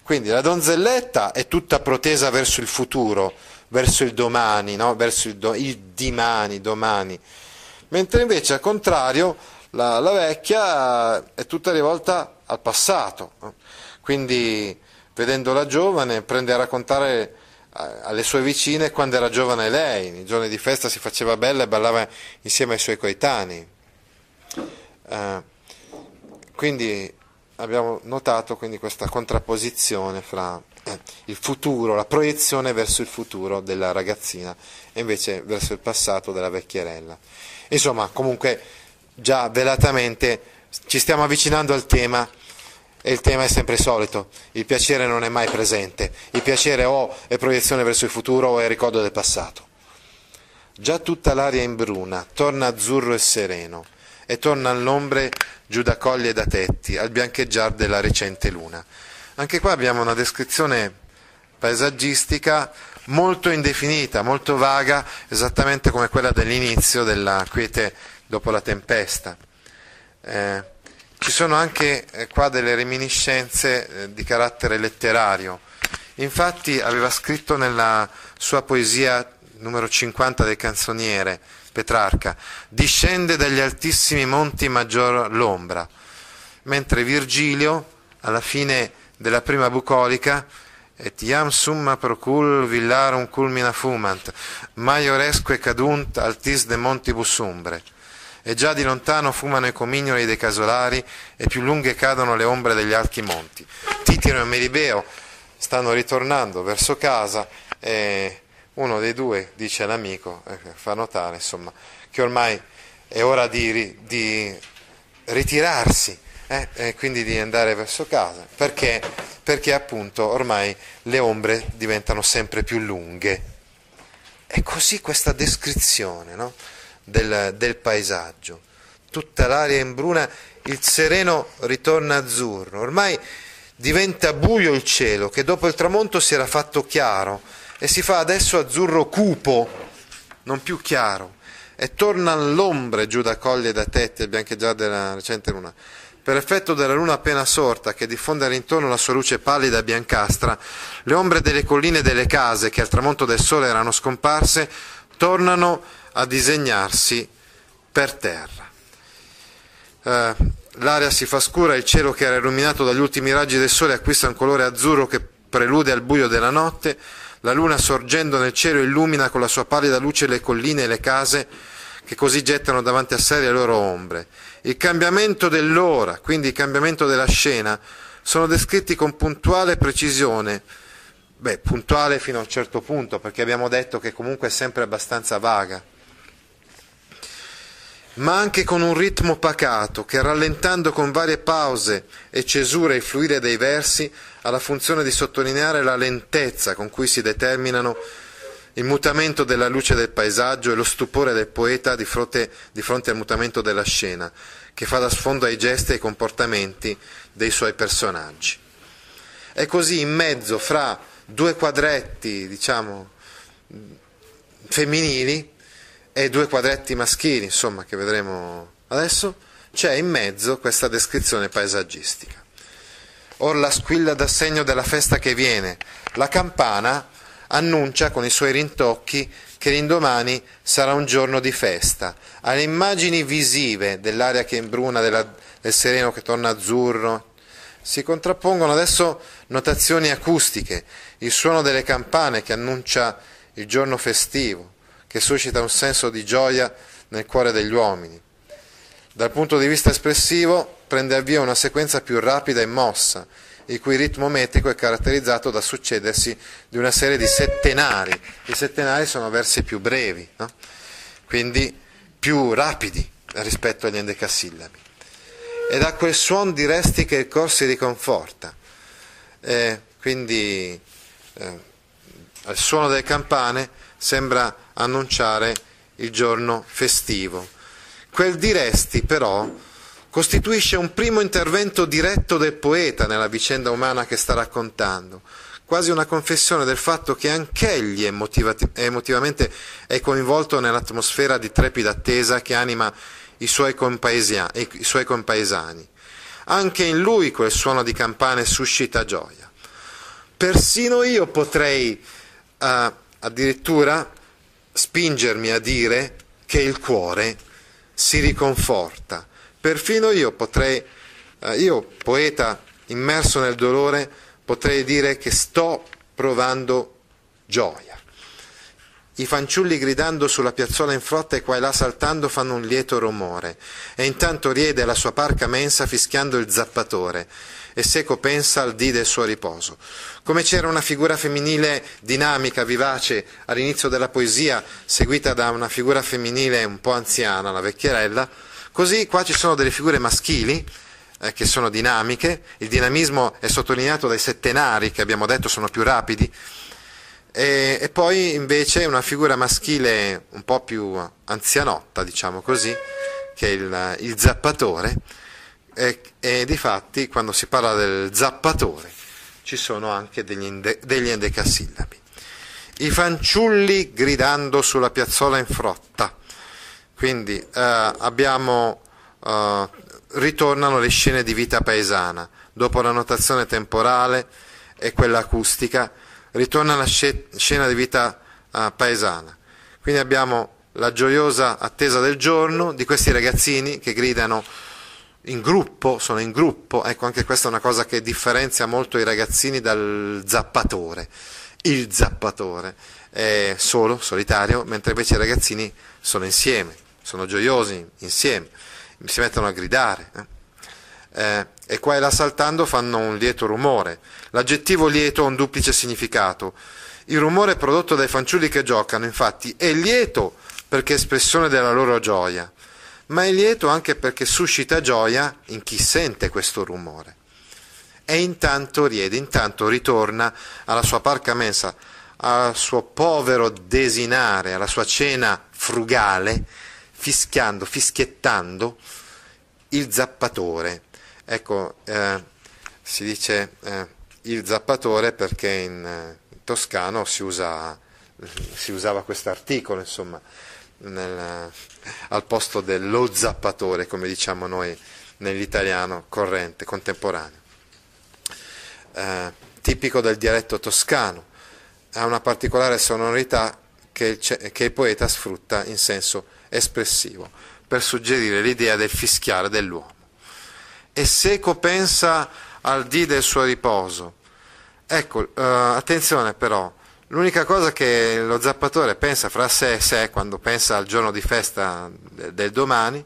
Quindi la donzelletta è tutta protesa verso il futuro, verso il domani, no? verso il, do, il, dimani, domani. Mentre invece al contrario la, la, vecchia è tutta rivolta al passato. Quindi vedendo la giovane prende a raccontare alle sue vicine quando era giovane lei, nei giorni di festa si faceva bella e ballava insieme ai suoi coetanei. Eh, quindi abbiamo notato quindi questa contrapposizione fra eh, il futuro, la proiezione verso il futuro della ragazzina e invece verso il passato della vecchierella. Insomma, comunque già velatamente ci stiamo avvicinando al tema e il tema è sempre solito, il piacere non è mai presente, il piacere o è proiezione verso il futuro o è ricordo del passato. Già tutta l'aria in bruna, torna azzurro e sereno, e torna all'ombre giù da colli e da tetti, al biancheggiar della recente luna. Anche qua abbiamo una descrizione paesaggistica molto indefinita, molto vaga, esattamente come quella dell'inizio della quiete dopo la tempesta. Eh, ci sono anche eh, qua delle reminiscenze eh, di carattere letterario. Infatti aveva scritto nella sua poesia numero 50 del canzoniere Petrarca, discende dagli altissimi monti maggior l'ombra, mentre Virgilio, alla fine della prima bucolica, et iam summa procul villarum culmina fumant, maioresque cadunt altis de montibus umbre e già di lontano fumano i comignoli dei casolari e più lunghe cadono le ombre degli alti monti. Titiro e Meribeo stanno ritornando verso casa e uno dei due dice all'amico, eh, fa notare insomma, che ormai è ora di, di ritirarsi eh, e quindi di andare verso casa, perché, perché appunto ormai le ombre diventano sempre più lunghe. E così questa descrizione, no? Del, del paesaggio. Tutta l'aria in bruna, il sereno ritorna azzurro. Ormai diventa buio il cielo, che dopo il tramonto si era fatto chiaro e si fa adesso azzurro cupo, non più chiaro, e torna l'ombre giù da coglie e da tetti al biancheggiare della recente luna. Per effetto della luna appena sorta, che diffonde intorno la sua luce pallida e biancastra, le ombre delle colline e delle case, che al tramonto del sole erano scomparse, tornano a disegnarsi per terra. Eh, l'aria si fa scura, il cielo che era illuminato dagli ultimi raggi del sole acquista un colore azzurro che prelude al buio della notte, la luna sorgendo nel cielo illumina con la sua pallida luce le colline e le case che così gettano davanti a sé le loro ombre. Il cambiamento dell'ora, quindi il cambiamento della scena, sono descritti con puntuale precisione, beh, puntuale fino a un certo punto, perché abbiamo detto che comunque è sempre abbastanza vaga ma anche con un ritmo pacato che rallentando con varie pause e cesure il fluire dei versi ha la funzione di sottolineare la lentezza con cui si determinano il mutamento della luce del paesaggio e lo stupore del poeta di fronte, di fronte al mutamento della scena, che fa da sfondo ai gesti e ai comportamenti dei suoi personaggi. È così in mezzo fra due quadretti, diciamo, femminili, e due quadretti maschili, insomma, che vedremo adesso, c'è in mezzo questa descrizione paesaggistica. Or la squilla dà segno della festa che viene, la campana annuncia con i suoi rintocchi che l'indomani sarà un giorno di festa. Alle immagini visive dell'aria che imbruna, della, del sereno che torna azzurro, si contrappongono adesso notazioni acustiche, il suono delle campane che annuncia il giorno festivo, che suscita un senso di gioia nel cuore degli uomini. Dal punto di vista espressivo prende avvio una sequenza più rapida e mossa, il cui ritmo metrico è caratterizzato dal succedersi di una serie di settenari. I settenari sono versi più brevi, no? quindi più rapidi rispetto agli endecasillabi. E da quel suono diresti che il cor si riconforta. E quindi eh, al suono delle campane sembra annunciare il giorno festivo. Quel diresti però costituisce un primo intervento diretto del poeta nella vicenda umana che sta raccontando, quasi una confessione del fatto che anch'egli emotivamente è coinvolto nell'atmosfera di trepida attesa che anima i suoi, i suoi compaesani. Anche in lui quel suono di campane suscita gioia. Persino io potrei uh, addirittura spingermi a dire che il cuore si riconforta. Perfino io potrei, eh, io poeta immerso nel dolore, potrei dire che sto provando gioia. I fanciulli gridando sulla piazzola in frotta e qua e là saltando fanno un lieto rumore, e intanto riede la sua parca mensa fischiando il zappatore, e seco pensa al dì del suo riposo. Come c'era una figura femminile dinamica, vivace, all'inizio della poesia, seguita da una figura femminile un po' anziana, la vecchierella, così qua ci sono delle figure maschili, eh, che sono dinamiche, il dinamismo è sottolineato dai settenari, che abbiamo detto sono più rapidi, e, e, poi invece una figura maschile un po' più anzianotta, diciamo così, che è il, il zappatore, e, e di fatti quando si parla del zappatore ci sono anche degli, ende, degli endecasillabi. I fanciulli gridando sulla piazzola in frotta, quindi eh, abbiamo, eh, ritornano le scene di vita paesana, dopo la notazione temporale e quella acustica, ritorna la scena di vita uh, paesana. Quindi abbiamo la gioiosa attesa del giorno di questi ragazzini che gridano in gruppo, sono in gruppo, ecco anche questa è una cosa che differenzia molto i ragazzini dal zappatore. Il zappatore è solo, solitario, mentre invece i ragazzini sono insieme, sono gioiosi insieme, si mettono a gridare. Eh? Eh, e qua e là saltando fanno un lieto rumore. L'aggettivo lieto ha un duplice significato. Il rumore prodotto dai fanciulli che giocano, infatti, è lieto perché è espressione della loro gioia, ma è lieto anche perché suscita gioia in chi sente questo rumore. E intanto riede, intanto ritorna alla sua parca mensa, al suo povero desinare, alla sua cena frugale, fischiando, fischiettando il zappatore Ecco, eh, si dice eh, il zappatore perché in, eh, in toscano si, usa, si usava questo articolo, insomma, nel, al posto dello zappatore, come diciamo noi nell'italiano corrente, contemporaneo. Eh, tipico del dialetto toscano, ha una particolare sonorità che il, che il poeta sfrutta in senso espressivo per suggerire l'idea del fischiare dell'uomo e seco pensa al dì del suo riposo. Ecco, uh, attenzione però, l'unica cosa che lo zappatore pensa fra sé e sé quando pensa al giorno di festa del domani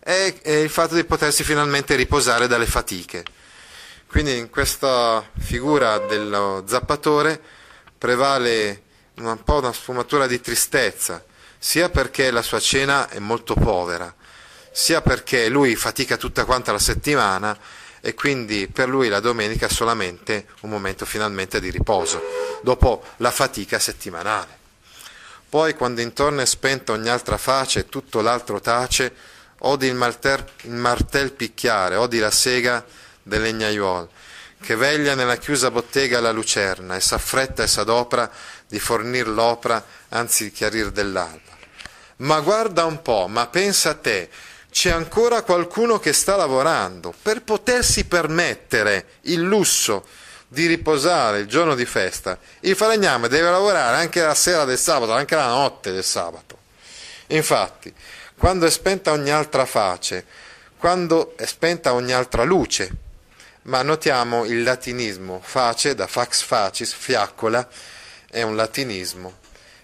è, è il fatto di potersi finalmente riposare dalle fatiche. Quindi in questa figura dello zappatore prevale un po' una sfumatura di tristezza, sia perché la sua cena è molto povera, sia perché lui fatica tutta quanta la settimana e quindi per lui la domenica è solamente un momento finalmente di riposo, dopo la fatica settimanale. Poi quando intorno è spenta ogni altra face e tutto l'altro tace, odi il, malter, il martel picchiare, odi la sega del legnaiuol, che veglia nella chiusa bottega la lucerna e s'affretta e s'adopra di fornir l'opera anzi di chiarir dell'alba. Ma guarda un po', ma pensa a te, c'è ancora qualcuno che sta lavorando per potersi permettere il lusso di riposare il giorno di festa. Il falegname deve lavorare anche la sera del sabato, anche la notte del sabato. Infatti, quando è spenta ogni altra face, quando è spenta ogni altra luce, ma notiamo il latinismo, face da fax facis, fiaccola, è un latinismo,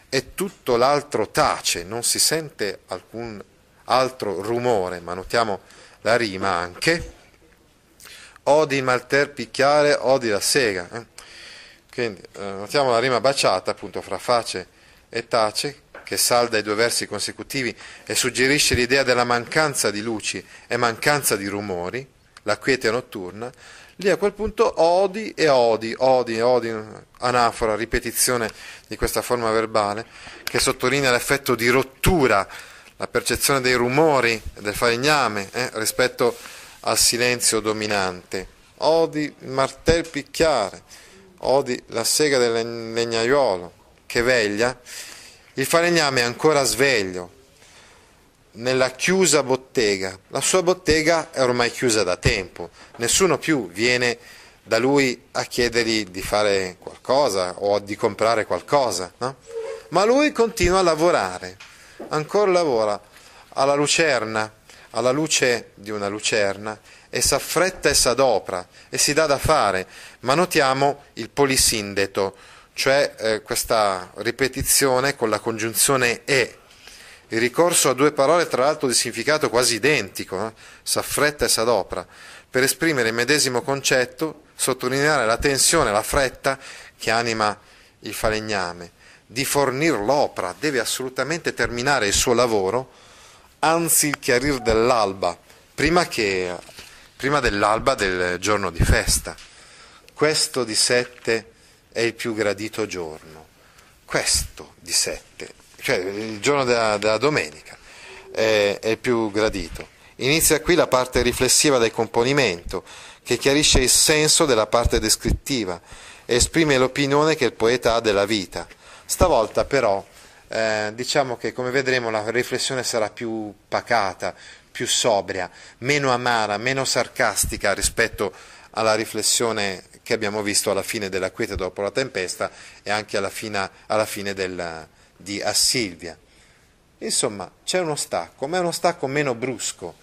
e tutto l'altro tace, non si sente alcun altro rumore, ma notiamo la rima anche, odi il malter picchiare, odi la sega. Eh? Quindi eh, notiamo la rima baciata appunto fra face e tace, che salda i due versi consecutivi e suggerisce l'idea della mancanza di luci e mancanza di rumori, la quiete notturna, lì a quel punto odi e odi, odi, odi, anafora, ripetizione di questa forma verbale, che sottolinea l'effetto di rottura la percezione dei rumori del falegname eh, rispetto al silenzio dominante. Odi il martel picchiare, odi la sega del legnaiuolo che veglia. Il falegname è ancora sveglio nella chiusa bottega. La sua bottega è ormai chiusa da tempo, nessuno più viene da lui a chiedergli di fare qualcosa o di comprare qualcosa, no? ma lui continua a lavorare, ancora lavora alla lucerna, alla luce di una lucerna e s'affretta e s'adopra e si dà da fare, ma notiamo il polisindeto, cioè eh, questa ripetizione con la congiunzione e, il ricorso a due parole tra l'altro di significato quasi identico, eh? s'affretta e s'adopra, per esprimere il medesimo concetto, sottolineare la tensione, la fretta che anima il falegname, di fornire l'opera, deve assolutamente terminare il suo lavoro, anzi il chiarir dell'alba, prima, che, prima dell'alba del giorno di festa. Questo di sette è il più gradito giorno. Questo di sette, cioè il giorno della, della domenica, è, è il più gradito. Inizia qui la parte riflessiva del componimento, che chiarisce il senso della parte descrittiva esprime l'opinione che il poeta ha della vita. Stavolta però eh, diciamo che come vedremo la riflessione sarà più pacata, più sobria, meno amara, meno sarcastica rispetto alla riflessione che abbiamo visto alla fine della quiete dopo la tempesta e anche alla fine, alla fine del, di Assilvia. Insomma, c'è uno stacco, ma è uno stacco meno brusco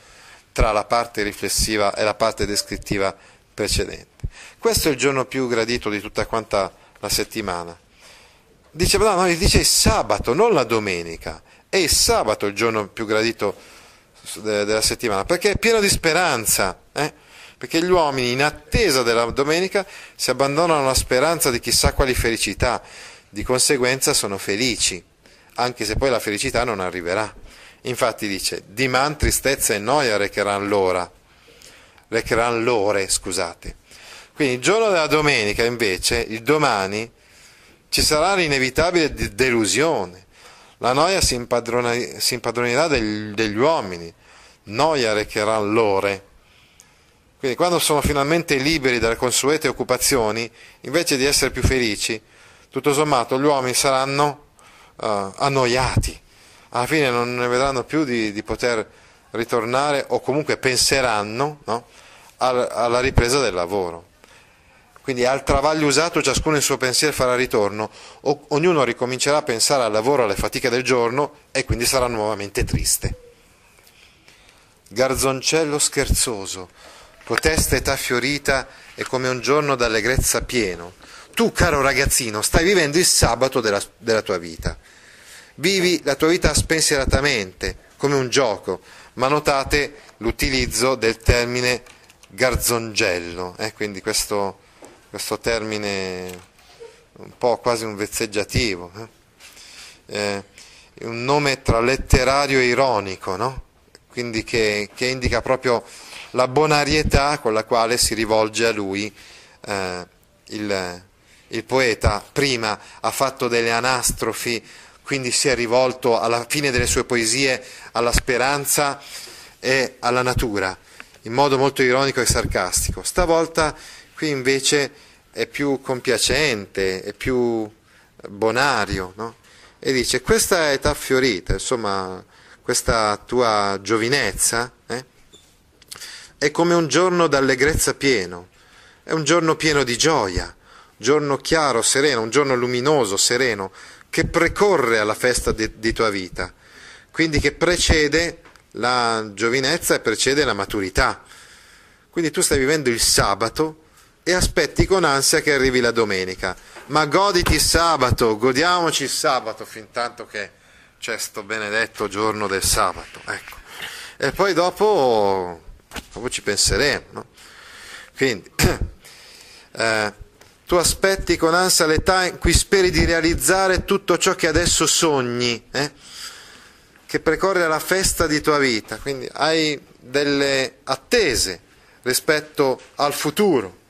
tra la parte riflessiva e la parte descrittiva precedente. Questo è il giorno più gradito di tutta quanta la settimana. Dice, no, no, dice il sabato, non la domenica. È il sabato il giorno più gradito della settimana, perché è pieno di speranza. Eh? perché gli uomini in attesa della domenica si abbandonano alla speranza di chissà quali felicità, di conseguenza sono felici, anche se poi la felicità non arriverà. Infatti dice, di man tristezza e noia recheranno l'ora, recheranno l'ore, scusate. Quindi il giorno della domenica invece, il domani, ci sarà l'inevitabile delusione, la noia si, impadronirà degli, degli uomini, noia recheranno l'ore. Quindi quando sono finalmente liberi dalle consuete occupazioni, invece di essere più felici, tutto sommato gli uomini saranno uh, annoiati, alla fine non ne vedranno più di, di poter ritornare o comunque penseranno no, alla ripresa del lavoro. Quindi al travaglio usato ciascuno il suo pensiero farà ritorno, o, ognuno ricomincerà a pensare al lavoro, alle fatiche del giorno e quindi sarà nuovamente triste. Garzoncello scherzoso, Cotesta età fiorita è come un giorno d'allegrezza pieno. Tu, caro ragazzino, stai vivendo il sabato della, della tua vita. Vivi la tua vita spensieratamente, come un gioco, ma notate l'utilizzo del termine garzongello, eh? quindi questo, questo, termine un po' quasi un vezzeggiativo, eh? Eh, un nome tra letterario e ironico, no? quindi che, che indica proprio la bonarietà con la quale si rivolge a lui eh, il, il poeta. Prima ha fatto delle anastrofi, quindi si è rivolto alla fine delle sue poesie alla speranza e alla natura, in modo molto ironico e sarcastico. Stavolta qui invece è più compiacente, è più bonario, no? e dice questa età fiorita, insomma questa tua giovinezza, eh? è come un giorno d'allegrezza pieno, è un giorno pieno di gioia, giorno chiaro, sereno, un giorno luminoso, sereno, che precorre alla festa di, di tua vita, quindi che precede la giovinezza e precede la maturità. Quindi tu stai vivendo il sabato e aspetti con ansia che arrivi la domenica. Ma goditi il sabato, godiamoci il sabato fin tanto che c'è sto benedetto giorno del sabato. Ecco. E poi dopo dopo ci penseremo. Quindi, eh, tu aspetti con ansia l'età in cui speri di realizzare tutto ciò che adesso sogni, eh? che precorre alla festa di tua vita, quindi hai delle attese rispetto al futuro.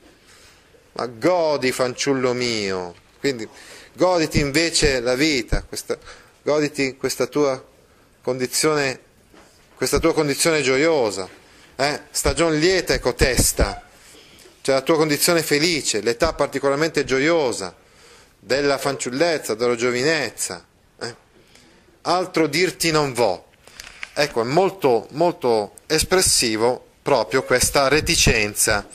Ma godi, fanciullo mio, quindi goditi invece la vita, questa, goditi questa tua condizione, questa tua condizione gioiosa eh? stagione lieta e cotesta, cioè la tua condizione felice, l'età particolarmente gioiosa della fanciullezza, della giovinezza. Eh? Altro dirti non vo. Ecco, è molto, molto espressivo proprio questa reticenza.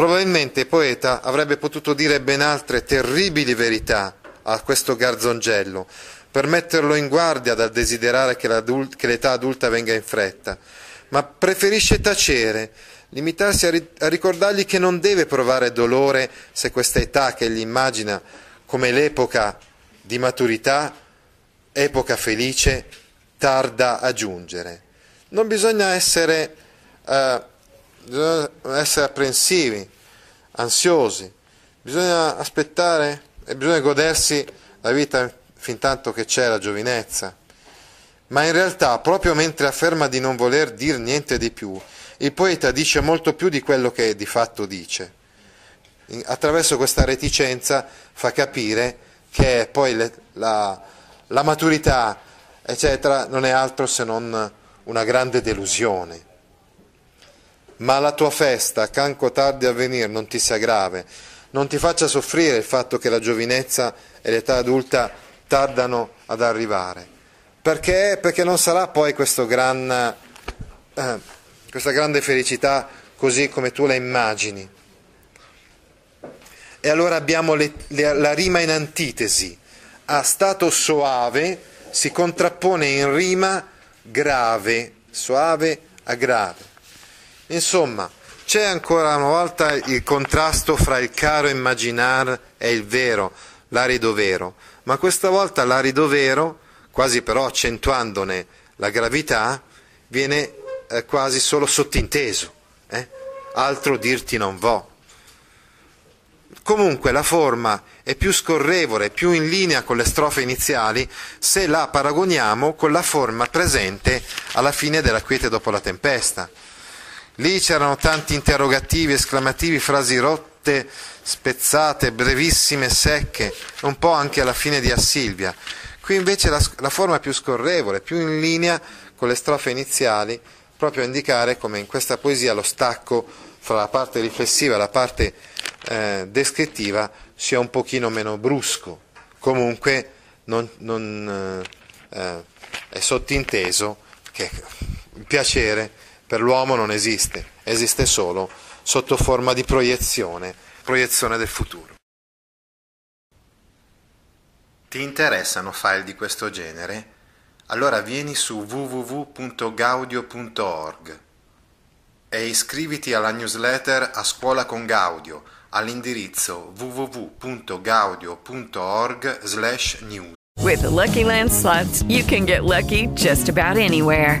Probabilmente il poeta avrebbe potuto dire ben altre terribili verità a questo garzongello per metterlo in guardia dal desiderare che, che l'età adulta venga in fretta, ma preferisce tacere, limitarsi a, ri- a ricordargli che non deve provare dolore se questa età che egli immagina come l'epoca di maturità, epoca felice, tarda a giungere. Non bisogna essere, eh, bisogna essere apprensivi, ansiosi, bisogna aspettare e bisogna godersi la vita fin tanto che c'è la giovinezza. Ma in realtà, proprio mentre afferma di non voler dir niente di più, il poeta dice molto più di quello che di fatto dice. Attraverso questa reticenza fa capire che poi le, la, la maturità, eccetera, non è altro se non una grande delusione. Ma la tua festa, canco tardi a venire, non ti sia grave, non ti faccia soffrire il fatto che la giovinezza e l'età adulta tardano ad arrivare. Perché? Perché non sarà poi gran, eh, questa grande felicità così come tu la immagini. E allora abbiamo le, le, la rima in antitesi. A stato soave si contrappone in rima grave, soave a grave. Insomma, c'è ancora una volta il contrasto fra il caro immaginar e il vero, l'arido vero, ma questa volta l'arido vero, quasi però accentuandone la gravità, viene eh, quasi solo sottinteso, eh? altro dirti non vo. Comunque la forma è più scorrevole, più in linea con le strofe iniziali se la paragoniamo con la forma presente alla fine della quiete dopo la tempesta. Lì c'erano tanti interrogativi, esclamativi, frasi rotte, spezzate, brevissime, secche, un po' anche alla fine di Assilvia. Qui invece la, la forma è più scorrevole, più in linea con le strofe iniziali, proprio a indicare come in questa poesia lo stacco fra la parte riflessiva e la parte eh, descrittiva sia un pochino meno brusco. Comunque non, non, eh, eh è sottinteso che il piacere per l'uomo non esiste, esiste solo sotto forma di proiezione, proiezione del futuro. Ti interessano file di questo genere? Allora vieni su www.gaudio.org e iscriviti alla newsletter A Scuola con Gaudio all'indirizzo www.gaudio.org/news. With the Lucky Land slots, you can get lucky just about anywhere.